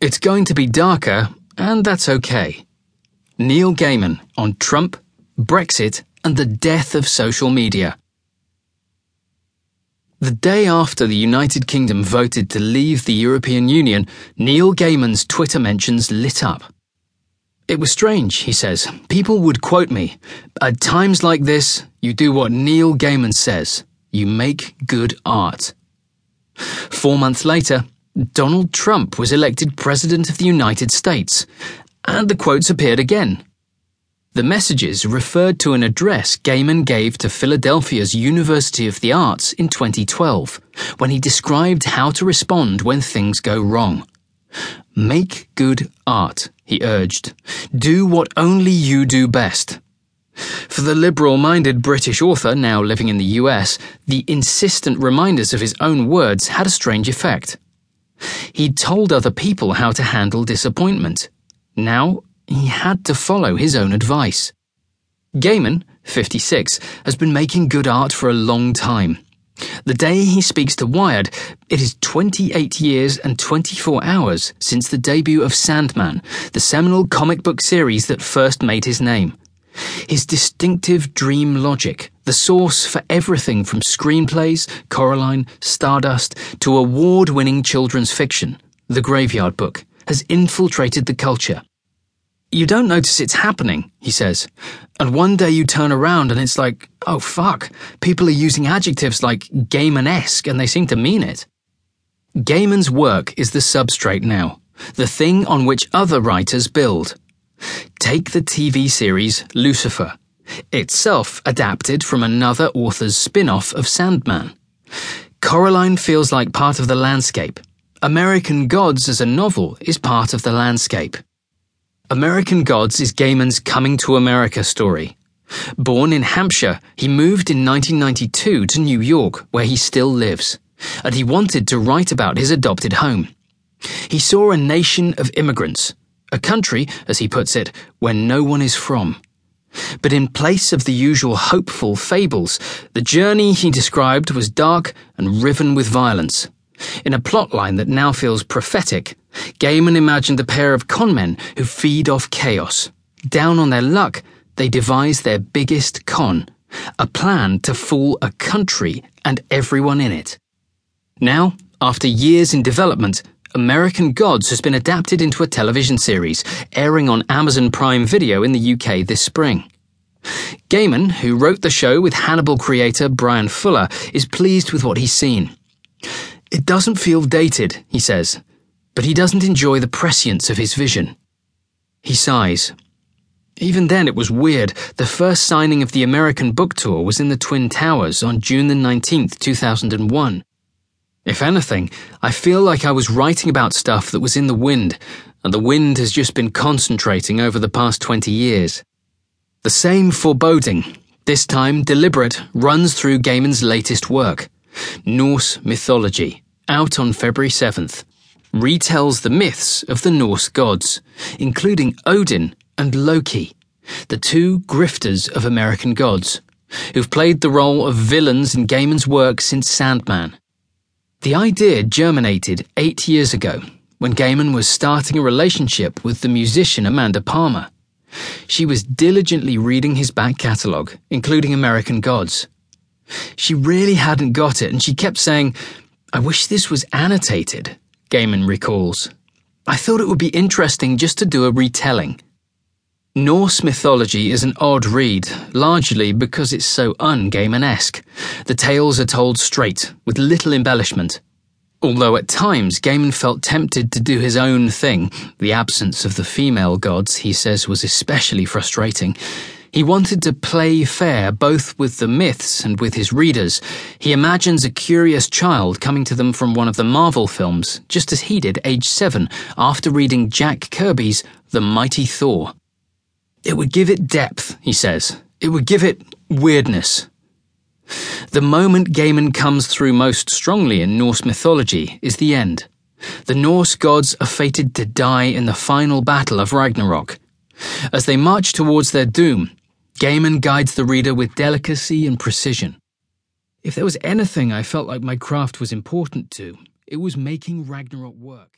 It's going to be darker, and that's okay. Neil Gaiman on Trump, Brexit, and the death of social media. The day after the United Kingdom voted to leave the European Union, Neil Gaiman's Twitter mentions lit up. It was strange, he says. People would quote me At times like this, you do what Neil Gaiman says you make good art. Four months later, Donald Trump was elected President of the United States, and the quotes appeared again. The messages referred to an address Gaiman gave to Philadelphia's University of the Arts in 2012, when he described how to respond when things go wrong. Make good art, he urged. Do what only you do best. For the liberal minded British author now living in the US, the insistent reminders of his own words had a strange effect. He'd told other people how to handle disappointment. Now he had to follow his own advice. Gaiman, 56, has been making good art for a long time. The day he speaks to Wired, it is 28 years and 24 hours since the debut of Sandman, the seminal comic book series that first made his name. His distinctive dream logic, the source for everything from screenplays, Coraline, Stardust, to award winning children's fiction, The Graveyard Book, has infiltrated the culture. You don't notice it's happening, he says. And one day you turn around and it's like, oh fuck, people are using adjectives like Gaiman-esque and they seem to mean it. Gaiman's work is the substrate now, the thing on which other writers build. Take the TV series Lucifer, itself adapted from another author's spin off of Sandman. Coraline feels like part of the landscape. American Gods as a novel is part of the landscape. American Gods is Gaiman's coming to America story. Born in Hampshire, he moved in 1992 to New York, where he still lives, and he wanted to write about his adopted home. He saw a nation of immigrants, a country, as he puts it, where no one is from. But in place of the usual hopeful fables, the journey he described was dark and riven with violence. In a plotline that now feels prophetic, Gaiman imagined a pair of conmen who feed off chaos. Down on their luck, they devise their biggest con a plan to fool a country and everyone in it. Now, after years in development, American Gods has been adapted into a television series, airing on Amazon Prime Video in the UK this spring. Gaiman, who wrote the show with Hannibal creator Bryan Fuller, is pleased with what he's seen. It doesn't feel dated, he says, but he doesn't enjoy the prescience of his vision. He sighs. Even then, it was weird. The first signing of the American book tour was in the Twin Towers on June the 19th, 2001. If anything, I feel like I was writing about stuff that was in the wind, and the wind has just been concentrating over the past 20 years. The same foreboding, this time deliberate, runs through Gaiman's latest work, Norse Mythology, out on February 7th, retells the myths of the Norse gods, including Odin and Loki, the two grifters of American gods, who've played the role of villains in Gaiman's work since Sandman. The idea germinated eight years ago when Gaiman was starting a relationship with the musician Amanda Palmer. She was diligently reading his back catalogue, including American Gods. She really hadn't got it, and she kept saying, I wish this was annotated, Gaiman recalls. I thought it would be interesting just to do a retelling. Norse mythology is an odd read, largely because it's so un Gaiman-esque. The tales are told straight, with little embellishment. Although at times Gaiman felt tempted to do his own thing, the absence of the female gods, he says, was especially frustrating. He wanted to play fair both with the myths and with his readers. He imagines a curious child coming to them from one of the Marvel films, just as he did age seven, after reading Jack Kirby's The Mighty Thor. It would give it depth, he says. It would give it weirdness. The moment Gaiman comes through most strongly in Norse mythology is the end. The Norse gods are fated to die in the final battle of Ragnarok. As they march towards their doom, Gaiman guides the reader with delicacy and precision. If there was anything I felt like my craft was important to, it was making Ragnarok work.